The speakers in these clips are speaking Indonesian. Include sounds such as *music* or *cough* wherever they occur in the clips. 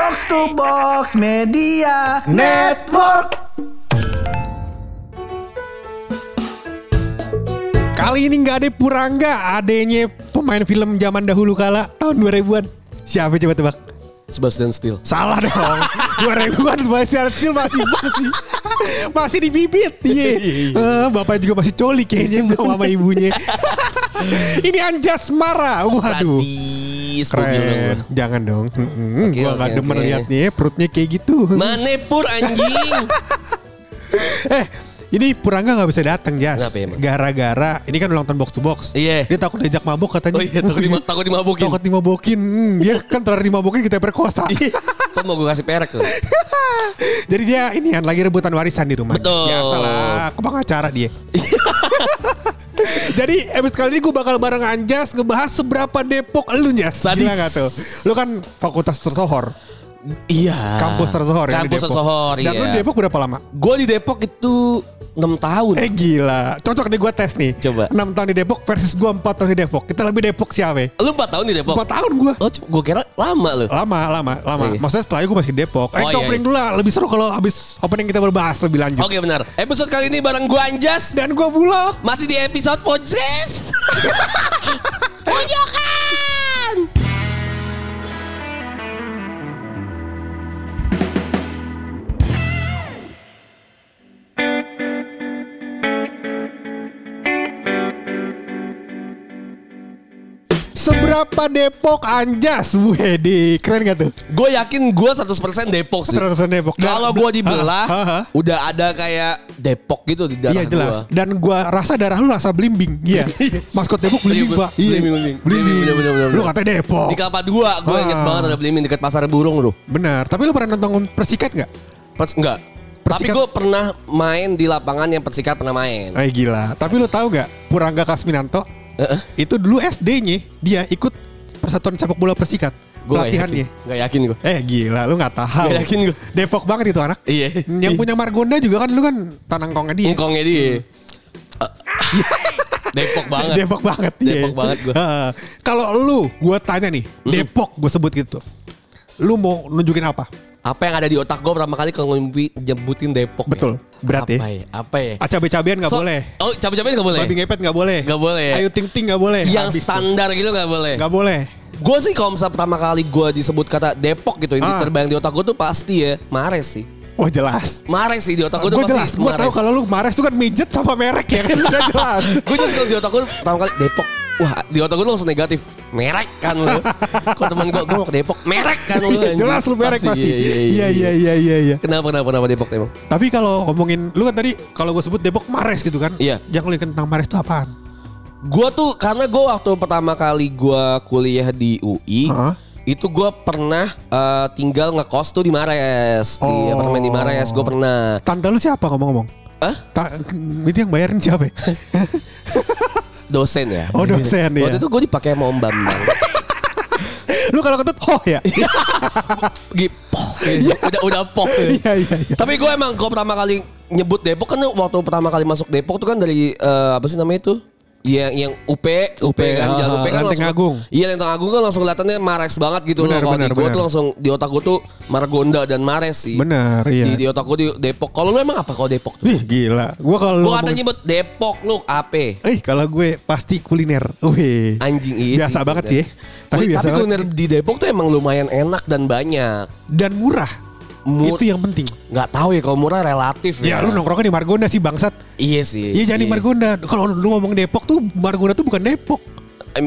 Box to Box Media Network. Kali ini nggak ada Purangga, adanya pemain film zaman dahulu kala tahun 2000-an. Siapa coba tebak? Sebastian Steel. Salah dong. *laughs* 2000-an Sebastian Steel masih masih *laughs* masih di bibit. Iya. Eh, bapaknya juga masih coli kayaknya sama ibunya. *laughs* ini Anjas Mara. Waduh. Dong gua. Keren. Jangan dong. Mm-mm, Oke, gua oke, gak demen oke. liatnya perutnya kayak gitu. Manepur anjing. *laughs* eh, ini Purangga nggak bisa datang Jas. Emang? Gara-gara ini kan ulang tahun box to box. Iya. Dia takut diajak mabuk katanya. Oh iya, takut, dima, *laughs* takut dimabukin. Takut dimabokin. Hmm, dia kan terlalu dimabokin kita perkosa. Iya. Kok mau gue kasih perek tuh? *laughs* Jadi dia ini kan lagi rebutan warisan di rumah. Betul. Biasa lah, ke acara dia. *laughs* Jadi episode kali ini gue bakal bareng Anjas ngebahas seberapa Depok lu Jas. Sadis. Gila gak tuh? Lu kan fakultas tersohor. Iya. Kampus tersohor ya Kampus tersohor, Dan lu iya. di Depok berapa lama? Gue di Depok itu 6 tahun. Eh gila. Cocok deh gue tes nih. Coba. 6 tahun di Depok versus gue 4 tahun di Depok. Kita lebih Depok siapa? Lu 4 tahun di Depok? 4 tahun gue. Oh, gue kira lama lu. Lama, lama, lama. Iya. Maksudnya setelah itu gue masih di Depok. Eh, Oh, iya, opening iya. dulu lah. Lebih seru kalau habis opening kita berbahas lebih lanjut. Oke benar. Episode kali ini bareng gue Anjas. Dan gue Bulog. Masih di episode podcast. *laughs* Pojokan. Seberapa Depok Anjas? Wede, keren gak tuh? Gue yakin gue 100% Depok sih. 100% Depok. Kalau gue dibelah, Ha, ha, ha. udah ada kayak Depok gitu di darah Iya jelas. gua. Dan gua rasa darah lu rasa blimbing. Iya. *laughs* Maskot Depok blimbing, Iya, Pak. Iya. bener, bener, Lu katanya Depok. Di Kelapa 2 gue inget Ah. banget ada belimin dekat pasar burung tuh. Benar. Tapi lu pernah nonton Persikat gak? Pas enggak. Tapi Persikat- gue pernah main di lapangan yang Persikat pernah main. Eh gila. Tapi lu tahu gak? Purangga Kasminanto Heeh. itu dulu SD-nya dia ikut persatuan sepak bola Persikat. Gua Latihannya. yakin. Nggak yakin gue. Eh gila, lu nggak tahu. Nggak yakin gua. Depok banget itu anak. Iya. Yang punya Margonda juga kan lu kan tanangkongnya dia. Engkongnya dia. *laughs* Depok banget. Depok banget. iya. Depok banget. Heeh. Kalau lu, gua tanya nih, Depok gue sebut gitu. Lu mau nunjukin apa? Apa yang ada di otak gue pertama kali kalau nyebutin Depok. Betul. Berat apa ya. ya? Apa ya? Ah, cabe-cabean nggak So- boleh. Oh, cabai-cabai nggak boleh. Babi ngepet nggak boleh. Nggak boleh ya? Ayu ting ting nggak boleh. Yang Habis tuh. standar gitu nggak boleh. Nggak boleh. Gue sih kalau misalnya pertama kali gue disebut kata Depok gitu, yang Ah. terbayang di otak gue tuh pasti ya Mares sih. Oh jelas. Mares sih di otak gue tuh Gue pasti jelas. Gue tahu kalau lu Mares tuh kan midget sama merek ya kan. *laughs* Udah jelas. gue just kalau di otak gue pertama kali Depok. Wah di otak gue langsung negatif. Merek kan lu. Kalau teman gue, gue mau ke Depok. Merek kan lu. jelas lu merek pasti. Iya iya iya iya iya. Kenapa kenapa kenapa Depok emang? Tapi kalau ngomongin lu kan tadi kalau gue sebut Depok Mares gitu kan. Iya. Yang lu tentang Mares itu apaan? Gue tuh karena gue waktu pertama kali gue kuliah di UI. Itu gue pernah eh, tinggal ngekos tuh di Mares. Di Oh. apartemen di Mares. Gue pernah. Tante lu siapa ngomong-ngomong? Hah? Ta- itu yang bayarin siapa? ya? *laughs* Dosen ya? Oh dosen ya. Waktu itu gue dipakai sama Om Bambang. *laughs* Lu kalau ketut oh ya. *laughs* Gipo. udah udah pok. Iya iya iya. Tapi gue emang gue pertama kali nyebut Depok kan waktu pertama kali masuk Depok tuh kan dari eh, apa sih namanya itu? Yang yang UP, UP, kan, ah, jalan UP kan Lenteng langsung, Agung. Iya Lenteng Agung kan langsung kelihatannya Mares banget gitu Benar, loh. Kalau di gue tuh langsung di otak gue tuh Margonda dan Mares sih. Benar iya. Di, di otak gue di Depok. Kalau lu emang apa kalau Depok? Wih gila. Gua kalau Gue kata nyebut Depok lu apa? Eh kalau gue pasti kuliner. Wih. Anjing iya Biasa sih, banget bener. sih. Tapi Tapi, biasa kuliner di Depok tuh emang lumayan enak dan banyak. Dan murah. Mur- Itu yang penting. nggak tahu ya kalau murah relatif Ya, ya. lu nongkrongnya di Margonda sih bangsat. Iya sih. Iya jangan di Margonda. Kalau lu ngomong Depok tuh Margonda tuh bukan Depok.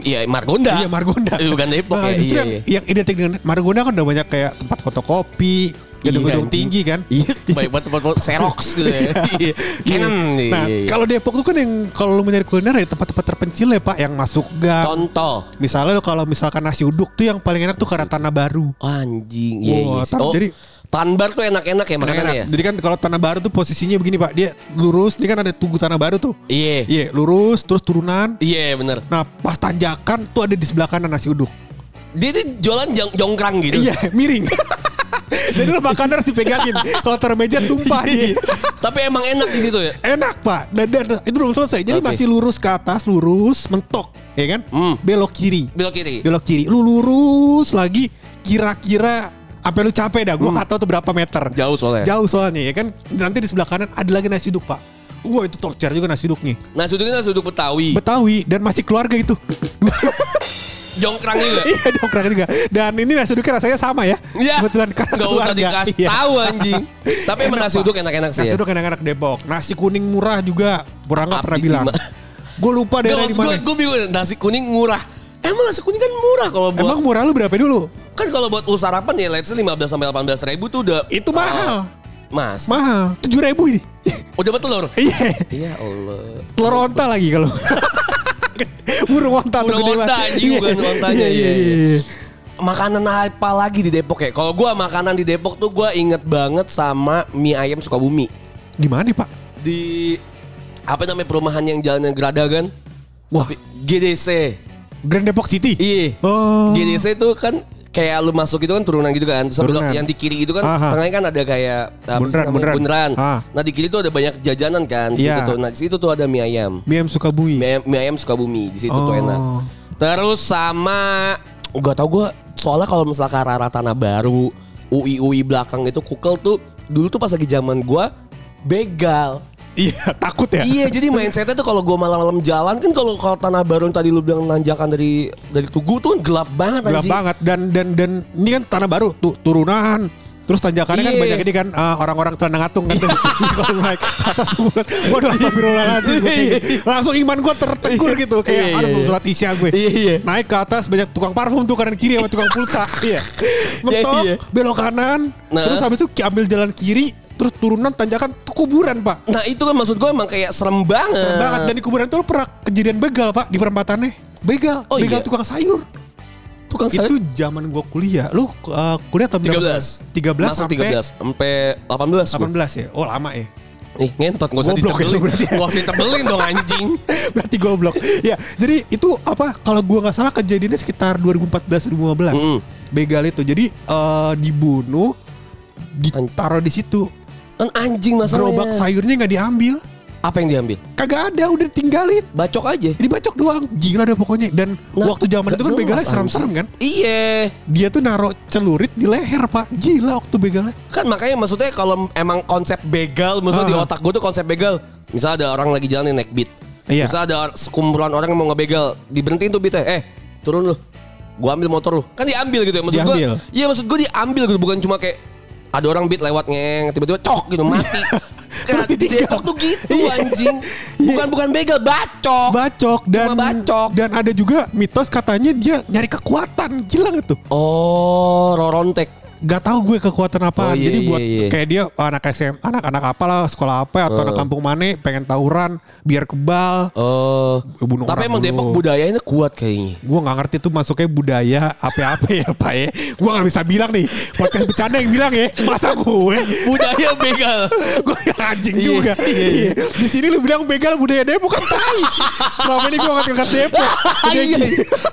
Iya Margonda. Iya Margonda. Eh, Bukan Depok Nah, ya. justru iya, yang, iya. yang identik dengan Margonda kan udah banyak kayak tempat fotokopi, gedung-gedung Iya, tinggi kan. Iya, baik buat tempat Xerox gitu ya. *laughs* Iya. Canon nih. Nah, iya, iya. kalau Depok tuh kan yang kalau lu mencari kuliner ya tempat-tempat terpencil ya Pak yang masuk gang. Contoh. Misalnya kalau misalkan nasi uduk tuh yang paling enak tuh karena tanah baru. Anjing. Iya, Wah, iya. Oh, jadi- Tanbar tuh enak-enak ya makanannya Enak. ya? Jadi kan kalau tanah baru tuh posisinya begini Pak, dia lurus, dia kan ada tugu tanah baru tuh. Iya. Iya, lurus terus turunan. Iya bener. Nah, pas tanjakan tuh ada di sebelah kanan nasi uduk. Dia tuh jualan jong- jongkrang gitu. Iya, miring. *laughs* Jadi lu makan harus dipegangin. Kalau taruh meja tumpah dia. Tapi emang enak di situ ya. Enak pak. Dan, dan itu belum selesai. Jadi Oke. masih lurus ke atas, lurus, mentok, ya kan? Hmm. Belok kiri, Belok kiri. belok kiri. Lu lurus lagi. Kira-kira Sampai lu capek dah. Gue nggak tahu tuh berapa meter. Jauh soalnya. Jauh soalnya ya kan. Nanti di sebelah kanan ada lagi nasi uduk pak. Wah itu torcer juga nasi uduknya. Nasi uduknya nasi uduk Betawi. Betawi dan masih keluarga itu. *laughs* Jongkrang juga. *laughs* Iya jongkrak juga. Dan ini nasi uduknya rasanya sama ya. Iya. Kebetulan karena Gak usah dikasih Iya. tahu anjing. *laughs* Tapi emang nasi uduk enak-enak sih Nasi ya. uduk enak-enak Depok. Nasi kuning murah juga. Purangga Apa pernah bilang. Gue lupa daerah di mana. gue bingung nasi kuning murah. Emang nasi kuning kan murah kalau buat Emang murah lu berapa dulu? Kan kalau buat lu sarapan ya let's say 15 sampai 18 ribu tuh udah Itu mahal. Mas. Mahal. Tujuh ribu ini. *laughs* Udah betelur. Iya. Iya Allah. Telur onta lagi kalau. *laughs* Burung onta Burung onta, anjing, Iya. bukan ontanya, Iya, iya, iya, iya. iya. Makanan apa lagi di Depok ya? Kalau gua makanan di Depok tuh gua inget banget sama mie ayam Sukabumi. Di mana Pak? Di apa namanya perumahan yang jalannya Geradagan? Wah. Tapi GDC. Grand Depok City. Iya. Oh. GDC itu kan kayak lu masuk itu kan turunan gitu kan. Terus belok Turunan. yang di kiri itu kan Aha. tengahnya kan ada kayak sih Bundaran, bundaran. Ah. Nah di kiri tuh ada banyak jajanan kan. Di Iya. situ tuh. Nah di situ tuh ada mie ayam. Mie ayam Sukabumi. Mie, ayam- mie ayam Sukabumi di situ tuh Oh. enak. Terus sama gak tau gue soalnya kalau misalkan Rara Tanah Baru, UI UI belakang itu kukel tuh dulu tuh pas lagi zaman gue begal. Iya, takut ya. Iya, jadi mindsetnya tuh kalau gue malam-malam jalan kan kalau kalau tanah baru yang tadi lu bilang nanjakan dari dari Tugu tuh kan gelap banget Gelap anjing. banget dan dan dan ini kan tanah baru tuh turunan Terus tanjakannya kan Iya. banyak ini kan uh, orang-orang celana ngatung kan tuh. *laughs* Kalau naik atas bulan. Waduh astagfirullahaladzim. gitu. Langsung iman gue tertegur gitu. Kayak Iya, aduh iya, belum iya. sholat isya gue. Iya, iya. Naik ke atas banyak tukang parfum tuh kanan kiri sama tukang pulsa. *laughs* Iya. Mentok, iya. belok kanan. Nah. Terus habis itu ambil jalan kiri. Terus turunan tanjakan tuh kuburan pak. Nah itu kan maksud gue emang kayak serem banget. Serem banget. Dan di kuburan tuh lu pernah kejadian begal pak di perempatannya. Begal. Oh, begal iya? tukang sayur. Tukang sayur Itu zaman gua kuliah. Lu uh, kuliah tahun berapa? 13. 13 Masuk sampai 13 sampai 18 gua. 18 ya. Oh, lama ya. Nih ngentot gak usah ya ditebelin. berarti ya. Gak usah ditebelin dong anjing. *laughs* Berarti goblok. ya, jadi itu apa kalau gua nggak salah kejadiannya sekitar 2014 2015. Mm-mm. Begal itu. Jadi eh, dibunuh ditaruh di situ. Kan anjing masalahnya. Gerobak sayurnya nggak diambil. Apa yang diambil? Kagak ada, udah ditinggalin. Bacok aja. Jadi bacok doang. Gila deh pokoknya. Dan Nah, waktu zaman itu kan begalnya serem-serem kan. Iya. Dia tuh naruh celurit di leher, Pak. Gila waktu begalnya. Kan makanya maksudnya kalau emang konsep begal, maksudnya di Ah. otak gue tuh konsep begal. Misal ada orang lagi jalan nih naik beat. Iya. Misal ada sekumpulan orang yang mau ngebegal, diberhentiin tuh beatnya. Eh, turun lu. Gua ambil motor lu. Kan diambil gitu ya maksud gue. Iya maksud gue diambil gitu bukan cuma kayak ada orang beat lewat ngeng tiba-tiba cok gitu mati. *laughs* Di ditinggal. Depok tuh gitu Iya. anjing. Iya. Bukan bukan begal, bacok. bacok dan Cuma bacok. dan ada juga mitos katanya dia nyari kekuatan gila tuh Oh, rorontek. Gak tahu gue kekuatan apa Oh, iya, jadi iya, buat iya. kayak dia anak SM anak-anak apa lah sekolah apa atau anak kampung mana pengen tawuran biar kebal Oh. Bunuh Tapi orang emang dulu. Depok budayanya kuat kayaknya. gue nggak ngerti tuh masuknya budaya apa-apa ya pak ya gue nggak bisa bilang nih podcast bercanda yang bilang ya masa gue Budaya *laughs* begal. gue anjing Iya, juga iya, iya. Iya. di sini lu bilang begal budaya Depok kan tai selama ini gue ngangkat Depok *laughs* Iya.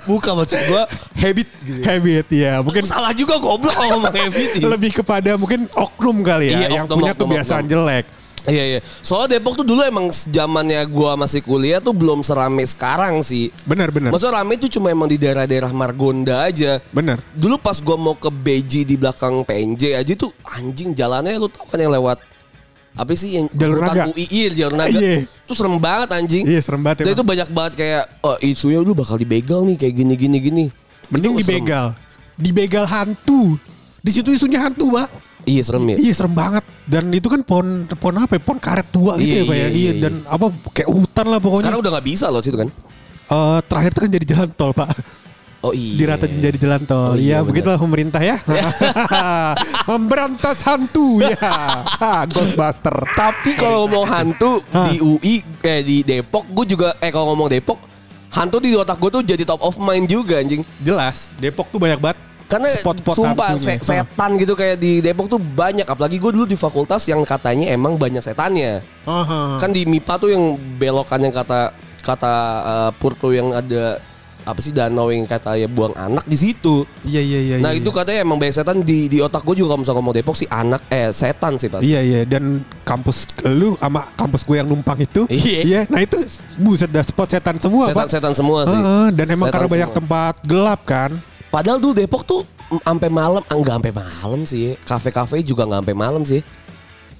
Bukan maksud gua habit gitu. habit ya mungkin Salah juga goblok kalau iya. lebih kepada mungkin oknum kali ya Iya, yang oknum, punya oknum, kebiasaan oknum. jelek. Iya iya. Soalnya Depok tuh dulu emang zamannya gua masih kuliah tuh belum serame sekarang sih. Benar benar. Maksudnya rame itu cuma emang di daerah-daerah Margonda aja. Benar. Dulu pas gua mau ke Beji di belakang PNJ aja tuh anjing jalannya lu tau kan yang lewat apa sih yang Jalur naga. UI iya, jalur naga. Iya. Itu serem banget anjing. Iya serem banget Dan itu banyak banget kayak oh isunya lu bakal dibegal nih kayak gini gini gini. Mending Itu serem. dibegal. Dibegal hantu. Di situ isunya hantu, Pak. Iya serem ya. Iya serem banget. Dan itu kan pohon pohon apa ya? Pohon karet tua gitu Iya, ya, Pak ya. iya, Iya, iya, dan apa kayak hutan lah pokoknya. Sekarang udah nggak bisa loh situ kan. Eh, terakhir itu kan jadi jalan tol, Pak. Oh iya. Dirata jadi jalan tol. Oh, iya, Iya, benar. begitulah pemerintah ya. *laughs* *laughs* Memberantas hantu ya. Ghostbuster. Tapi kalau ngomong hantu di UI kayak di Depok, gue juga eh kalau ngomong Depok, hantu di otak gue tuh jadi top of mind juga anjing. Jelas, Depok tuh banyak banget Karena spot-spot sumpah hantunya. se- setan gitu kayak di Depok tuh banyak. Apalagi gue dulu di fakultas yang katanya emang banyak setannya. Aha. Kan di MIPA tuh yang belokan yang kata kata eh, Purto yang ada apa sih danau yang kata ya buang anak di situ. Iya iya iya. nah iya, itu katanya emang banyak setan di di otak gue juga kalau misalnya ngomong Depok sih anak eh setan sih pasti. Iya iya dan kampus lu sama kampus gue yang numpang itu *laughs* Iya. nah itu buset dah spot setan semua pak Setan-setan semua sih. Heeh, dan emang Setan karena banyak semua. tempat gelap kan Padahal dulu Depok tuh sampai malam, ah, enggak sampai malam sih. Kafe-kafe juga nggak sampai malam sih.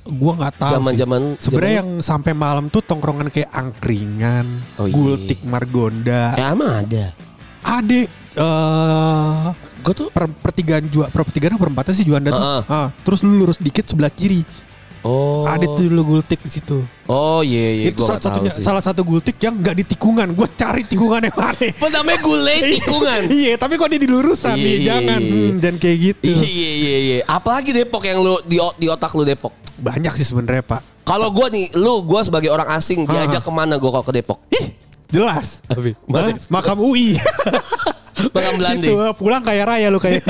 Gua nggak tahu. Zaman-zaman Sebenarnya yang sampai malam tuh tongkrongan kayak angkringan, Oh, iya. gultik, margonda. ya emang ada. Ade eh Gue tuh per, pertigaan jua, per pertigaan perempatan sih Juanda tuh. Heeh. Ah, terus lu lurus dikit sebelah kiri. Oh. Ada tuh dulu gultik di situ. Oh iya iya itu gua nggak tahu satu-satunya sih. salah satu gultik yang nggak di tikungan. Gue cari tikungan yang mana. *laughs* Namanya gulai tikungan? *laughs* iya, tapi kok dia di lurusan Iya, nih, iya, jangan, iya. hmm, jangan kayak gitu. Iya iya iya. Apalagi Depok yang lu di, di otak lu Depok. Banyak sih sebenarnya pak. Kalau gua nih, lu gua sebagai orang asing diajak ke mana gua kalau ke Depok? Ih, jelas. Abi? Makam UI. *laughs* Makam Belanda. Situ eh, pulang kaya raya lu kayak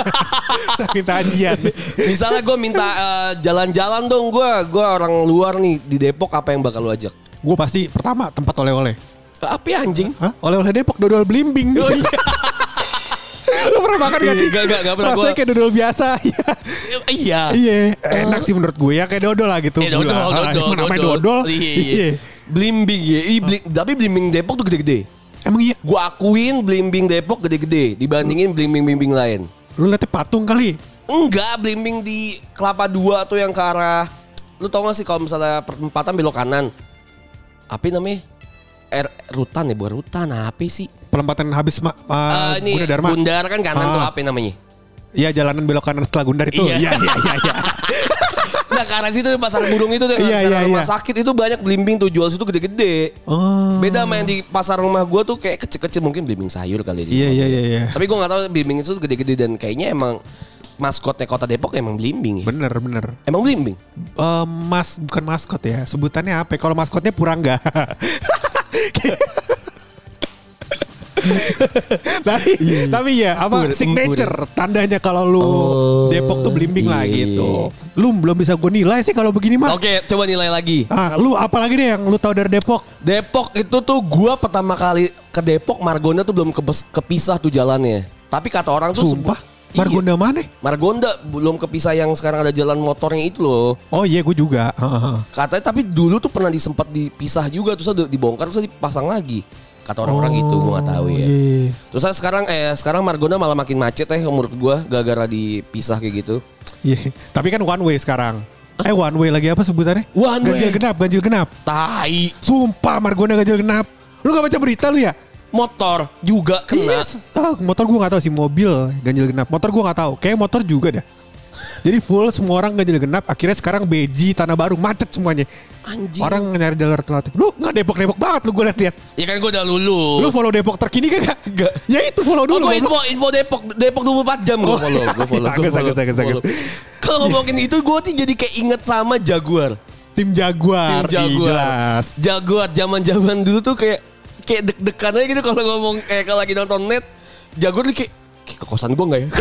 *laughs* minta ajian. Misalnya gue minta eh, jalan-jalan dong gue, gue orang luar nih di Depok apa yang bakal lu ajak? Gue pasti pertama tempat oleh-oleh. Api anjing. Hah? Oleh-oleh Depok dodol blimbing. Oh, iya. *laughs* Lu pernah makan gak sih? Gak, gak, gak pernah Rasanya gua. kayak dodol biasa. *laughs* Iya. Iya. Iya, enak sih menurut gue ya kayak dodol lah gitu. Eh, dodol, Gula. dodol, Emang namanya dodol. Iya, iya. Blimbing ya. Tapi blimbing Depok tuh gede-gede. Emang iya. Gue akuin blimbing Depok gede-gede dibandingin blimbing-blimbing lain. Lu liatnya patung kali. Enggak, blimbing di Kelapa Dua tuh yang ke arah Lu tau gak sih kalau misalnya perempatan belok kanan Apa namanya? Er, rutan ya, bukan rutan, apa sih? Pelempatan habis ma, Eh, ini Bunda Dharma. Bundar kan kanan Ah. tuh apa namanya? Iya jalanan belok kanan setelah Gundar itu. Iya. Iya iya iya. *laughs* Nah karena situ pasar burung itu dengan sekarang iya, rumah iya. sakit itu banyak blimbing tuh jual situ gede-gede. Oh. Beda sama yang di pasar rumah gua tuh kayak kecil-kecil mungkin blimbing sayur kali Iya iya iya iya. Tapi gua nggak tahu blimbing itu tuh gede-gede dan kayaknya emang maskotnya kota Depok emang blimbing ya. Bener bener. Emang blimbing. Eh, mas bukan maskot ya. Sebutannya apa? ya? Kalau maskotnya Purangga. *laughs* *laughs* tapi tapi ya apa Pur- signature tandanya kalau lu Oh, Depok tuh blimbing lah iya. gitu. Lu belum bisa gue nilai sih kalau begini mah. Oke, coba nilai lagi. Ah, lu apalagi deh yang lu tahu dari Depok? Depok itu tuh gua pertama kali ke Depok Margonda tuh belum kebes- kepisah tuh jalannya. Tapi kata orang tuh Sumpah. sebu- Margonda mana? Iya, Margonda belum kepisah yang sekarang ada jalan motornya itu loh. Oh iya gue juga. Heeh. Katanya tapi dulu tuh pernah disempat dipisah juga terus dibongkar terus dipasang lagi. Kata orang-orang gitu gua gak tahu ya. iya. Terus saya sekarang eh sekarang Margonda malah makin macet ya menurut gua gara-gara dipisah kayak gitu. Iya. Tapi kan one way sekarang. Eh one way lagi apa sebutannya? One way. ganjil genap, ganjil genap. Tai Sumpah Margonda ganjil genap. Lu gak baca berita lu ya? motor juga kena. Iya. Ah, motor gua gak tahu sih mobil ganjil genap. Motor gua gak tahu. Kayak motor juga dah. Jadi full semua orang ganjil genap. Akhirnya sekarang Beji Tanah Baru macet semuanya. Anjing. Orang nyari jalur alternatif. Lu nggak Depok-Depok banget lu gue liat-liat. Ya kan gua udah lulus. Lu follow Depok terkini kagak? Enggak. Ya itu follow Oh, dulu. gue goblok. info info Depok Depok 24 jam gue Oh, follow, gue follow, gue follow, follow. Kalau ngomongin itu gue tuh jadi kayak inget sama Jaguar. Tim Jaguar. Tim Ih, Jaguar. jelas. Jaguar zaman-zaman dulu tuh kayak kayak deg-degan aja gitu kalau ngomong kayak kalau lagi nonton net. Jaguar tuh kayak, kayak ke kosan gue nggak ya? *laughs*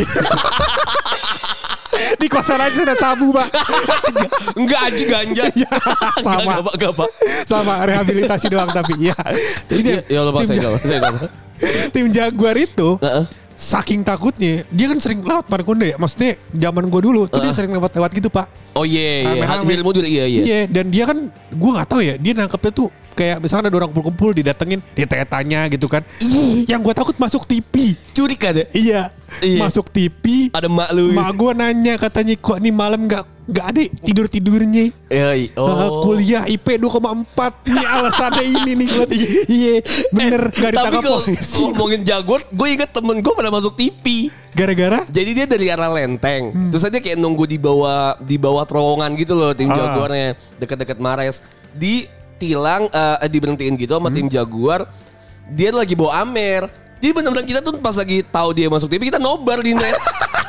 Di kosan aja sudah sabu, Pak. *laughs* Enggak aja ganja. Iya, sama. Enggak, enggak, Pak. Sama rehabilitasi doang tapi ya. Ini Ya, ya lupa tim, saya saya *laughs* tim Jaguar itu Heeh. saking takutnya dia kan sering lewat Margonda ya. Maksudnya zaman gue dulu tuh dia sering lewat-lewat gitu, Pak. Oh iya, iya. Rame-rame. Hadir mobil iya, iya. Iya, dan dia kan gue nggak tahu ya, dia nangkepnya tuh kayak misalnya ada orang kumpul-kumpul didatengin, ditanya gitu kan. Yang gue takut masuk TV. Curi kan ya? Iya, Iya. masuk TV. Ada mak lu. Mak gue nanya katanya kok nih malam nggak nggak ada tidur tidurnya. Iya, iya. Oh. kuliah IP 2,4 Ini *laughs* alasannya ini nih gue Iya bener Gak Eh, Tapi ditangkap kalau polisi ngomongin Jaguar, gue inget temen gue pada masuk TV. Gara-gara Jadi dia dari arah Lenteng. Terus aja kayak nunggu di bawah di bawah terowongan gitu loh tim Ah. Jaguarnya dekat-dekat Mares. Ditilang eh diberhentiin gitu sama tim Jaguar. Dia lagi bawa Amer. Jadi benar-benar kita tuh pas lagi tahu dia masuk TV kita nobar di net.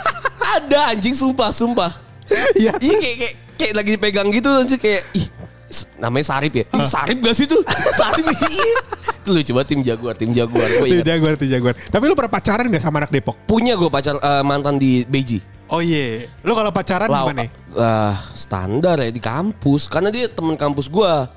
*laughs* Ada anjing sumpah sumpah. Iya Iya kayak, kayak kayak lagi dipegang gitu sih kayak ih namanya Sarip ya. Ih, Sarip gak sih tuh? *laughs* Sarip. Itu lu coba tim Jaguar, tim Jaguar. Gue Tim. Jaguar Tim Jaguar Tapi lu pernah pacaran gak sama anak Depok? Punya gue pacar eh, mantan di Beji. Oh iya Lu kalau pacaran Lau- gimana? ah, standar ya di kampus karena dia teman kampus gua.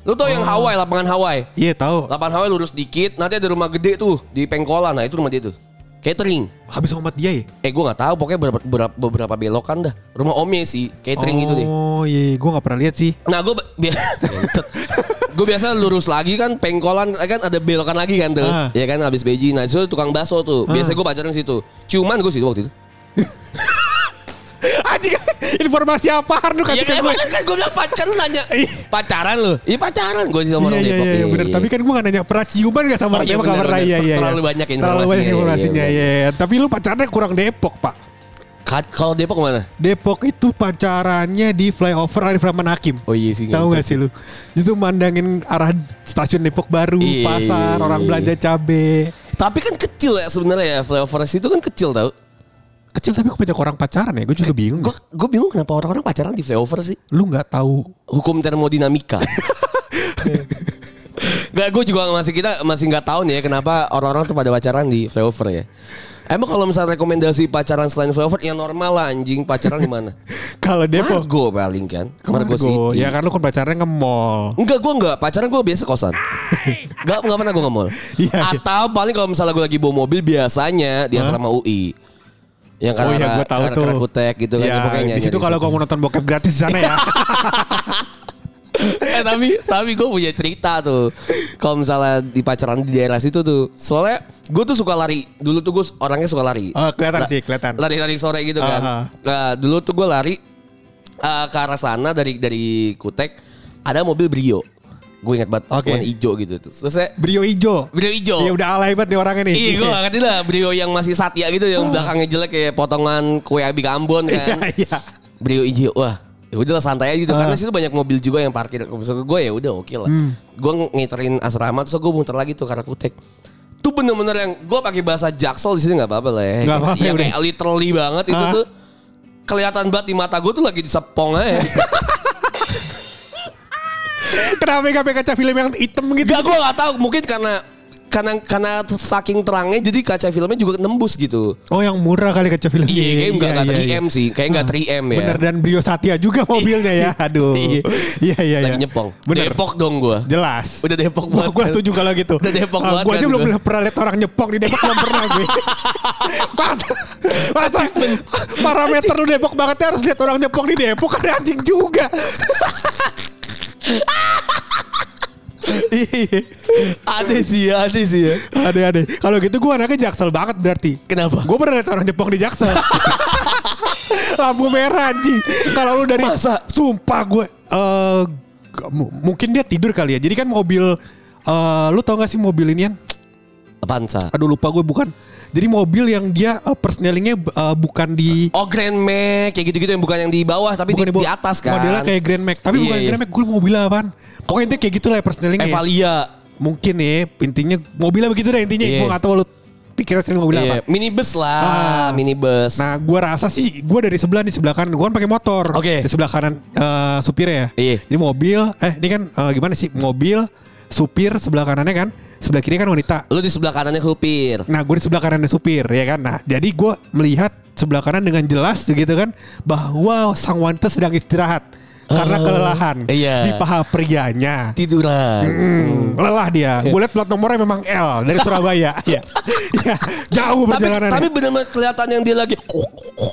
Lu tau yang Hawaii, lapangan Hawaii. Iya tahu. Lapangan Hawaii lurus dikit, nanti ada rumah gede tuh di Pengkolan. Nah, itu rumah dia tuh. Catering. Habis omat dia ya? Eh gua nggak tahu pokoknya beberapa, beberapa, beberapa belokan dah. Rumah omnya sih, catering gitu deh. Oh iya Gue gak pernah lihat sih Nah gue *laughs* gue biasa lurus lagi kan pengkolan kan ada belokan lagi kan tuh Ah. ya kan habis beji nah itu tukang bakso tuh biasa gue pacaran situ cuman gue situ waktu itu *laughs* informasi apaan lu Iya kasih ke kan gue? kan, kan gue bilang pacar lu nanya Iya. pacaran lu. Iya pacaran gue sih sama Iya orang iya Depok. iya bener. Tapi kan gue gak nanya pernah ciuman gak sama orang iya, Depok bener. iya iya. Terlalu iya. banyak Terlalu informasinya, banyak iya, informasinya iya, iya. Tapi lu pacarnya kurang Depok pak. Ka- Kalau Depok mana? Depok itu pacarannya di flyover Arif Rahman Hakim. Oh iya sih. Tahu gak sih lu? Itu mandangin arah stasiun Depok Baru, Iya, pasar, iya, orang iya. belanja cabe. Tapi kan kecil ya sebenarnya ya flyover itu kan kecil tau. Kecil tapi kok banyak orang pacaran ya? Gue juga bingung. Gue gue bingung kenapa orang-orang pacaran di flyover sih. Lu nggak tahu Hukum termodinamika. *laughs* Gak, gue juga masih kita masih nggak tahu nih ya kenapa orang-orang tuh pada pacaran di flyover ya. Emang kalau misalnya rekomendasi pacaran selain flyover ya normal lah anjing pacaran di mana? *laughs* kalau Depok Margo paling kan. ke Margo Margo. City. Ya kan lu kan pacarnya ke mall. Enggak, gue enggak. Pacaran gue biasa kosan. *laughs* Enggak, enggak pernah gue nge-mall. Iya, iya. Atau paling kalau misalnya gue lagi bawa mobil biasanya di asrama UI. Yang Oh iya karena gue tahu karena tuh. Kutek gitu kan. Ya, dia pokoknya di situ kalau gua mau nonton bokep gratis di sana ya. *laughs* eh tapi tapi gue punya cerita tuh. Kalau misalnya di pacaran di daerah situ tuh. Soalnya gue tuh suka lari. Dulu tuh gue orangnya suka lari. Oh, kelihatan La- sih, kelihatan. Lari-lari sore gitu kan. Aha. Nah, dulu tuh gue lari eh, ke arah sana dari dari Kutek ada mobil Brio. Gue ingat banget Oke. warna hijau gitu. Terus saya Brio ijo. Brio hijau. Iya udah alay banget nih orangnya nih. Iya gue gak ngerti lah Brio yang masih satya gitu Yang belakangnya jelek kayak potongan kue abi Ambon Iya kan iya. Brio hijau Wah ya udahlah santai aja gitu Ah. karena situ banyak mobil juga yang parkir maksud gue ya udah oke lah Hmm. gue ngiterin asrama terus gue muter lagi tuh karena kutek tuh bener-bener yang gue pakai bahasa jaksel di sini nggak apa-apa lah ya Nggak apa-apa, yang udah. kayak literally banget itu Ah. tuh kelihatan banget di mata gue tuh lagi disepong aja *laughs* Kenapa gak pakai kaca film yang hitam gitu? Gak gue gak tahu mungkin karena karena karena saking terangnya jadi kaca filmnya juga nembus gitu Oh yang murah kali kaca filmnya. Iya, kayak nggak nggak 3M sih, kayak nggak Ah, 3M ya. Bener dan Brio Satya juga mobilnya ya. *laughs* Aduh. Iya. Iya iya iya. Lagi nyepong. Bener. Depok dong gue. Jelas. Udah Depok Wah, banget. gue kan. setuju kalau gitu. Udah Depok banget Gue aja belum gua. pernah lihat orang nyepong di Depok belum pernah gue. *laughs* masa, masa parameter lu Depok banget ya harus lihat orang nyepong di Depok kan anjing juga. *laughs* *laughs* Ada sih ya, ada sih ya. Ada-ada. Kalau gitu gue anaknya jaksel banget berarti. Kenapa? Gue pernah lihat orang Jepang di jaksel. *laughs* Lampu merah anjing. Kalau lu dari Masa? sumpah gue eh mu- mungkin dia tidur kali ya. Jadi kan mobil eh lu tau gak sih mobil ini Pansa. Aduh lupa gue bukan. Jadi mobil yang dia uh, persnelingnya eh, bukan di Oh Grand Max kayak gitu-gitu yang bukan yang di bawah tapi bukan di, di atas kan. Modelnya kayak Grand Max, tapi Iya, bukan iya. Grand Max. Gue mobilnya apaan. Pokoknya intinya kayak gitu lah ya persnelingnya. ya. Evalia. Mungkin ya intinya mobilnya begitu deh intinya. Iya. Gue gak tahu lu pikirnya sendiri mobilnya apa. Iya, minibus lah, Ah. minibus. Nah, gua rasa sih gua dari sebelah di sebelah kanan, gua kan pakai motor. Oke. Di sebelah kanan eh, supirnya ya. Iya. Jadi mobil, eh ini kan eh, gimana sih? Mobil, supir sebelah kanannya kan, sebelah kiri kan wanita. Lu di sebelah kanannya supir. Nah, gue di sebelah kanannya supir ya kan. Nah, jadi gua melihat sebelah kanan dengan jelas gitu kan bahwa sang wanita sedang istirahat karena Oh, kelelahan iya. di paha prianya. Tiduran. Hmm, lelah dia. Gue lihat plat nomornya memang L dari Surabaya. *laughs* ya. ya, jauh Tapi perjalanannya. tapi benar-benar kelihatan yang dia lagi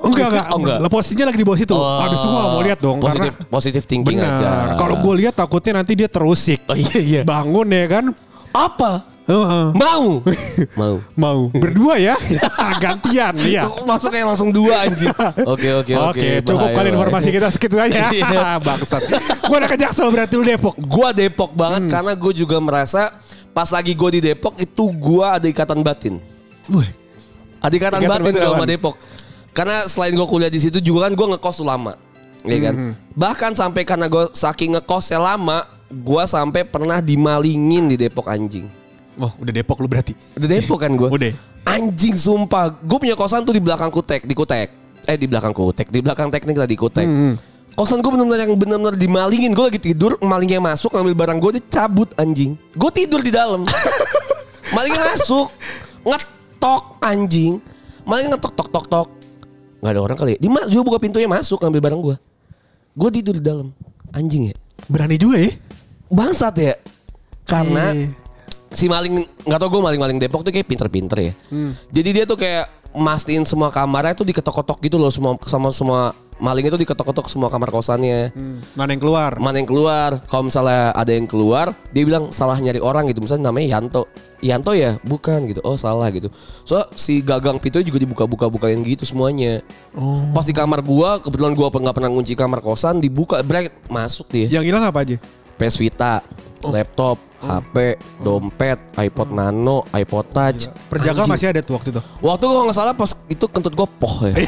Enggak enggak. Oh, enggak. Posisinya lagi di bawah situ. Oh. Habis itu gak mau lihat dong Positif karena positif thinking benar. aja. Kalau gue lihat takutnya nanti dia terusik. Oh iya iya. Bangun ya kan. Apa? Heeh. Mau. *laughs* Mau. Mau berdua ya. *laughs* Gantian ya. Masuknya langsung dua anjing. Oke oke oke. Oke, cukup kali informasi kita segitu aja. *laughs* Iya. Bangsat. Gue udah ke Jaksel berarti lu Depok. Gua Depok banget Hmm. karena gue juga merasa pas lagi gue di Depok itu gua ada ikatan batin. Wih. Ada ikatan, Ikatan batin kalau sama? Depok. Karena selain gue kuliah di situ juga kan gue ngekos lama. Ya kan? Hmm. Bahkan sampai karena gue saking ngekosnya lama, gua sampai pernah dimalingin di Depok anjing. Oh, udah Depok lu berarti. Udah Depok kan gue. Udah. Anjing sumpah. Gue punya kosan tuh di belakang Kutek, di Kutek. Eh di belakang Kutek, di belakang teknik lah di Kutek. Hmm. Kosan gue benar-benar yang benar-benar dimalingin. Gue lagi tidur, malingnya masuk ngambil barang gue, dia cabut anjing. Gue tidur di dalam. *laughs* malingnya masuk, ngetok anjing. Malingnya ngetok tok tok tok. Gak ada orang kali. ya? Dia, dia buka pintunya masuk ngambil barang gue. Gue tidur di dalam. Anjing ya. Berani juga ya. Bangsat ya. Karena Iya. Si maling nggak tau gue maling-maling Depok tuh kayak pinter-pinter ya. Hmm. Jadi dia tuh kayak mastiin semua kamarnya itu diketok-ketok gitu loh semua sama semua maling itu diketok-ketok semua kamar kosannya. Hmm, Mana yang keluar? Mana yang keluar? Kalau misalnya ada yang keluar, dia bilang salah nyari orang gitu. Misalnya namanya Yanto. Yanto ya? Bukan gitu. Oh salah gitu. So si gagang pintu juga dibuka-buka-bukain gitu semuanya. Pas di kamar gua, kebetulan gua nggak pernah kunci kamar kosan, dibuka, brek masuk dia. Yang hilang apa aja? PS Vita, laptop, HP, dompet, iPod Nano, iPod Touch. Perjaka Anjing. masih ada tuh waktu itu. Waktu gua nggak salah pas itu kentut gua poh ya. *laughs*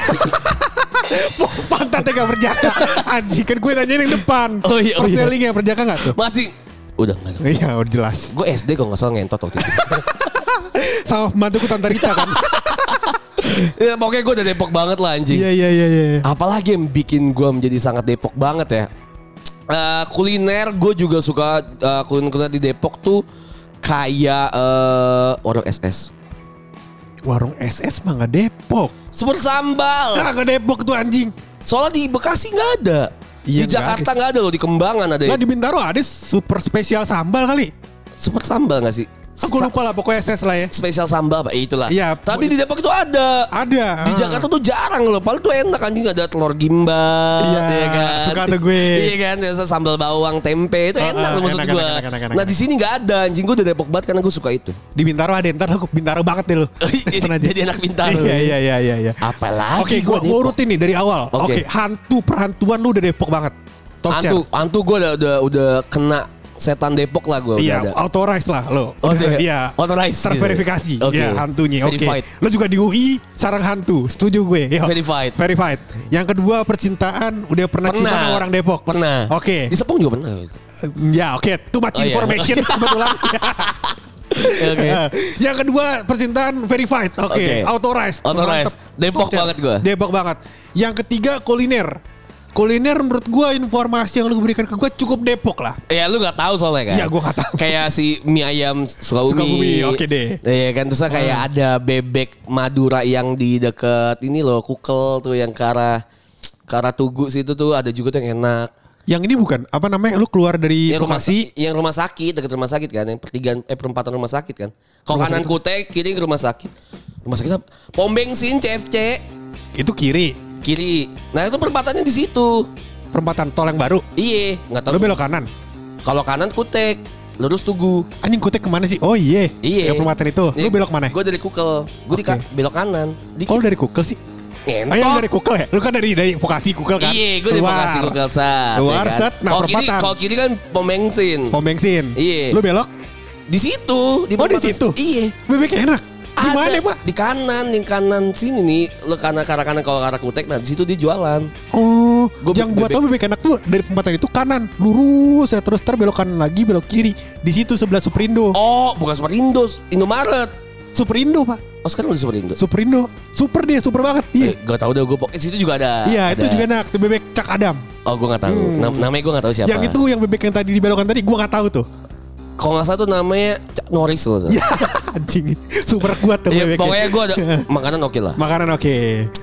Oh, pantatnya gak perjaka. Anjing kan gue nanya yang depan. Oh iya, oh iya. Perstelingnya perjaka gak tuh? Masih udah nggak ada. Iya udah jelas. Gue SD kalau nggak salah ngentot waktu itu. *laughs* Sama pembantuku Tante Rita kan. *laughs* ya, pokoknya gue udah Depok banget lah anjing. Iya iya iya iya. Apalagi yang bikin gue menjadi sangat Depok banget ya. Eh, kuliner gue juga suka eh, kuliner-kuliner di Depok tuh kayak eh warung SS. Warung SS mah gak Depok. Super sambal. Ah gak Depok tuh anjing. Soalnya di Bekasi nggak ada. Iya, di nggak Jakarta nggak ada loh, di Kembangan ada. Lah di Bintaro ada super spesial sambal kali. Super sambal nggak sih? Aku lupa lah pokoknya SS lah ya. Spesial sambal? Eh, itulah. Iya, Tapi di Depok itu ada. Ada. Di ah. Jakarta tuh jarang loh. Padahal tuh enak anjing ada telur gimbal. Iya, ya kan? suka tuh gue. *laughs* iya kan, sambal bawang tempe itu Ah, enak ah, tuh maksud enak, gue. enak, enak, enak, enak. Nah di sini nggak ada anjing gue udah Depok banget karena gue suka itu. Di Bintaro ada ntar aku Bintaro banget deh aja. *laughs* Jadi anak Bintaro. Iya iya iya iya iya. Apalagi Oke, Depok. urutin nih dari awal. Oke, Oke. hantu perhantuan lu udah Depok banget. Top Hantu, hantu gue udah, udah udah kena setan Depok lah gue Iya, authorized lah lo. Oh, Udah, iya. *laughs* Iya. Authorized gitu. Terverifikasi. Oke. Iya, hantunya. Oke. Verified. Lo juga di UI sarang hantu. Setuju gue. Yo. Verified. Verified. Yang kedua percintaan udah pernah, cinta sama orang Depok. Pernah. Oke. Di Sepong juga pernah. Ya, oke. Too much Oh, iya. information *laughs* kebetulan. Oke. *laughs* Yang kedua percintaan verified. Oke. Oke. Authorized. Authorized. Mantep. Depok Chan. banget gua. Depok banget. Yang ketiga kuliner. Kuliner menurut gua informasi yang lu berikan ke gua cukup Depok lah. Ya lu gak tahu soalnya kan? Iya, gua nggak tahu. Kayak si mie ayam Sukabumi. Sukabumi, oke deh. Iya kan terus kayak ada bebek Madura yang di deket ini loh Kukel tuh yang ke arah ke arah Tugu situ tuh ada juga tuh yang enak. Yang ini bukan apa namanya? Lu keluar dari Yang rumah, Bekasi. yang rumah sakit dekat rumah sakit kan, yang pertigaan eh perempatan rumah sakit kan. Kalau kanan sakit. Kutek, kiri rumah sakit. Rumah sakit apa? Pom bensin CFC Itu kiri. Kiri. Nah itu perempatannya di situ. Perempatan tol yang baru. Iya, nggak tahu. Lu belok kanan. Kalau kanan Kutek, lurus Tugu. Anjing kutek ke mana sih? Oh iya. Iya. Yang perempatan itu. Lu belok mana? Gue dari Kukel. Gue di Oke. ka- belok kanan. Di Kok lu dari Kukel sih? Ngentot. Oh lu dari Kukel ya? Lu kan dari dari Vokasi Kukel kan? Iya, gue di Keluar. Bekasi Kukel Sat. Keluar, ya kan? set, nah Kalau kiri, perempatan. kalau kiri kan pom bensin. Pom bensin. Iya. Lu belok? Di situ, di Oh, di situ? Iya. Bebek enak. Di mana, Pak? Di kanan, yang kanan sini nih. Lo kanan ke arah kanan kalau arah Kutek, nah di situ dia jualan. Oh, Gua yang gua tahu bebek enak tuh dari perempatan itu kanan, lurus ya terus ter belok kanan lagi belok kiri. Di situ sebelah Superindo. Oh, bukan Superindo, Indomaret. Superindo, Pak. Oh, sekarang udah Superindo. Superindo. Super dia, super banget. Iya. Eh, gak tau deh gue pokoknya situ juga ada. Iya, itu juga enak. Itu bebek Cak Adam. Oh, gue gak tahu. Hmm. Nam- namanya gue gak tahu siapa. Yang itu yang bebek yang tadi dibelokan tadi gua nggak tahu tuh. Kalau nggak salah tuh namanya Cak Norris loh. *laughs* Ya, anjing. Super kuat tuh bebeknya. pokoknya gue ada *laughs* makanan oke lah. Makanan oke.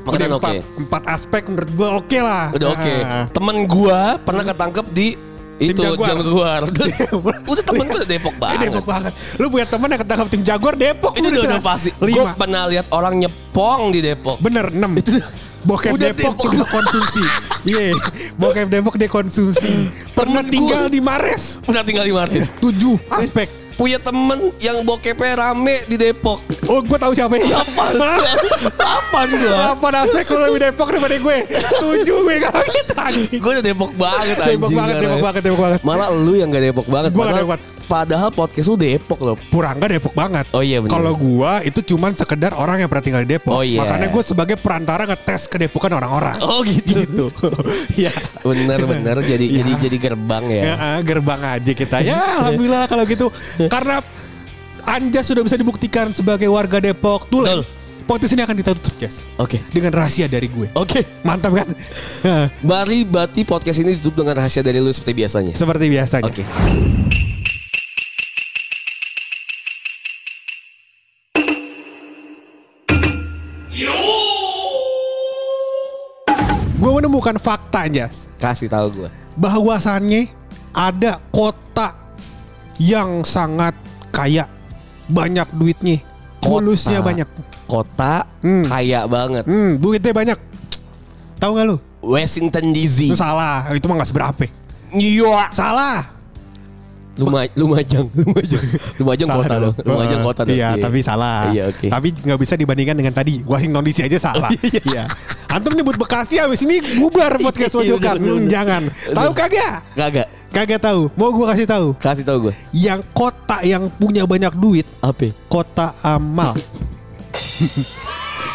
Makanan oke. Empat, empat aspek menurut gua oke lah. Udah oke. Nah. Temen gua pernah ketangkep di Tim itu Jaguar. *laughs* Jaguar. Udah, temen gue Depok *laughs* banget. Depok banget. Lu punya teman yang ketangkap tim Jaguar Depok. Itu udah, udah pasti. Gue pernah lihat orang nyepong di Depok. Bener 6 Bokep Udah Depok, Depok. dia konsumsi. Iya, bokep Depok dia konsumsi. Pernah Temen tinggal di Mares. Pernah tinggal di Maris. 7 aspek. Punya temen yang bokepnya rame di Depok. Oh, gue tahu siapa ya. Apa gua? Apa aspek kalau lebih Depok daripada gue? 7 gue kalau gitu anjing. Gue udah Depok banget anjing. Depok banget, Depok banget, Depok banget. Malah lu yang gak Depok banget. Gua nggak padahal, Depok. Padahal podcast lu Depok loh. Purangga Depok banget. Oh iya, bener. Kalau gua itu cuman sekedar orang yang pernah tinggal di Depok. Oh iya. Makanya gue sebagai perantara ngetes kedepokan orang-orang. Oh gitu. Gitu. *laughs* Iya. Bener bener jadi Iya. jadi jadi gerbang ya. Ya, gerbang aja kita. Ya, *laughs* alhamdulillah kalau gitu. Karena Anja sudah bisa dibuktikan sebagai warga Depok. Tuh, Betul. podcast ini akan kita tutup, Jas. Oke. Dengan rahasia dari gue. Oke. Mantap kan? Mari Bati podcast ini ditutup dengan rahasia dari lu seperti biasanya. Seperti biasanya. Oke. Gue menemukan fakta, Jas. Kasih tahu gue. Bahwasannya ada kota yang sangat kaya. Banyak duitnya. Kota. Fulusnya banyak. kota kaya banget. Hmm, duitnya banyak. Tahu nggak lu? Washington DC. Itu salah. Itu mah nggak seberapa. New York. Salah. Lumaj Lumajang, Lumajang. Lumajang Salah kota dong. Lumajang kota dong. Iya, tapi salah. Iya, oke. Tapi nggak bisa dibandingkan dengan tadi. Washington DC aja salah. *laughs* Iya. Antum nyebut Bekasi habis ini bubar *laughs* podcast Iya, pojokan. bener, bener, Hmm, jangan. Tahu kagak? Kagak. Kagak tahu. Mau gua kasih tahu. Kasih tau gue. Yang kota yang punya banyak duit, Apa? kota amal. *laughs*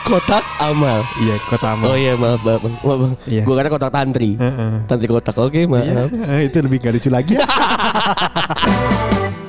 Kotak amal. iya, kota amal. Oh iya maaf maaf, maaf, maaf. Iya. Gue kata kotak tantri. Heeh. Tantri kotak. Oke maaf. Iya, *laughs* itu lebih gak lucu lagi. *laughs*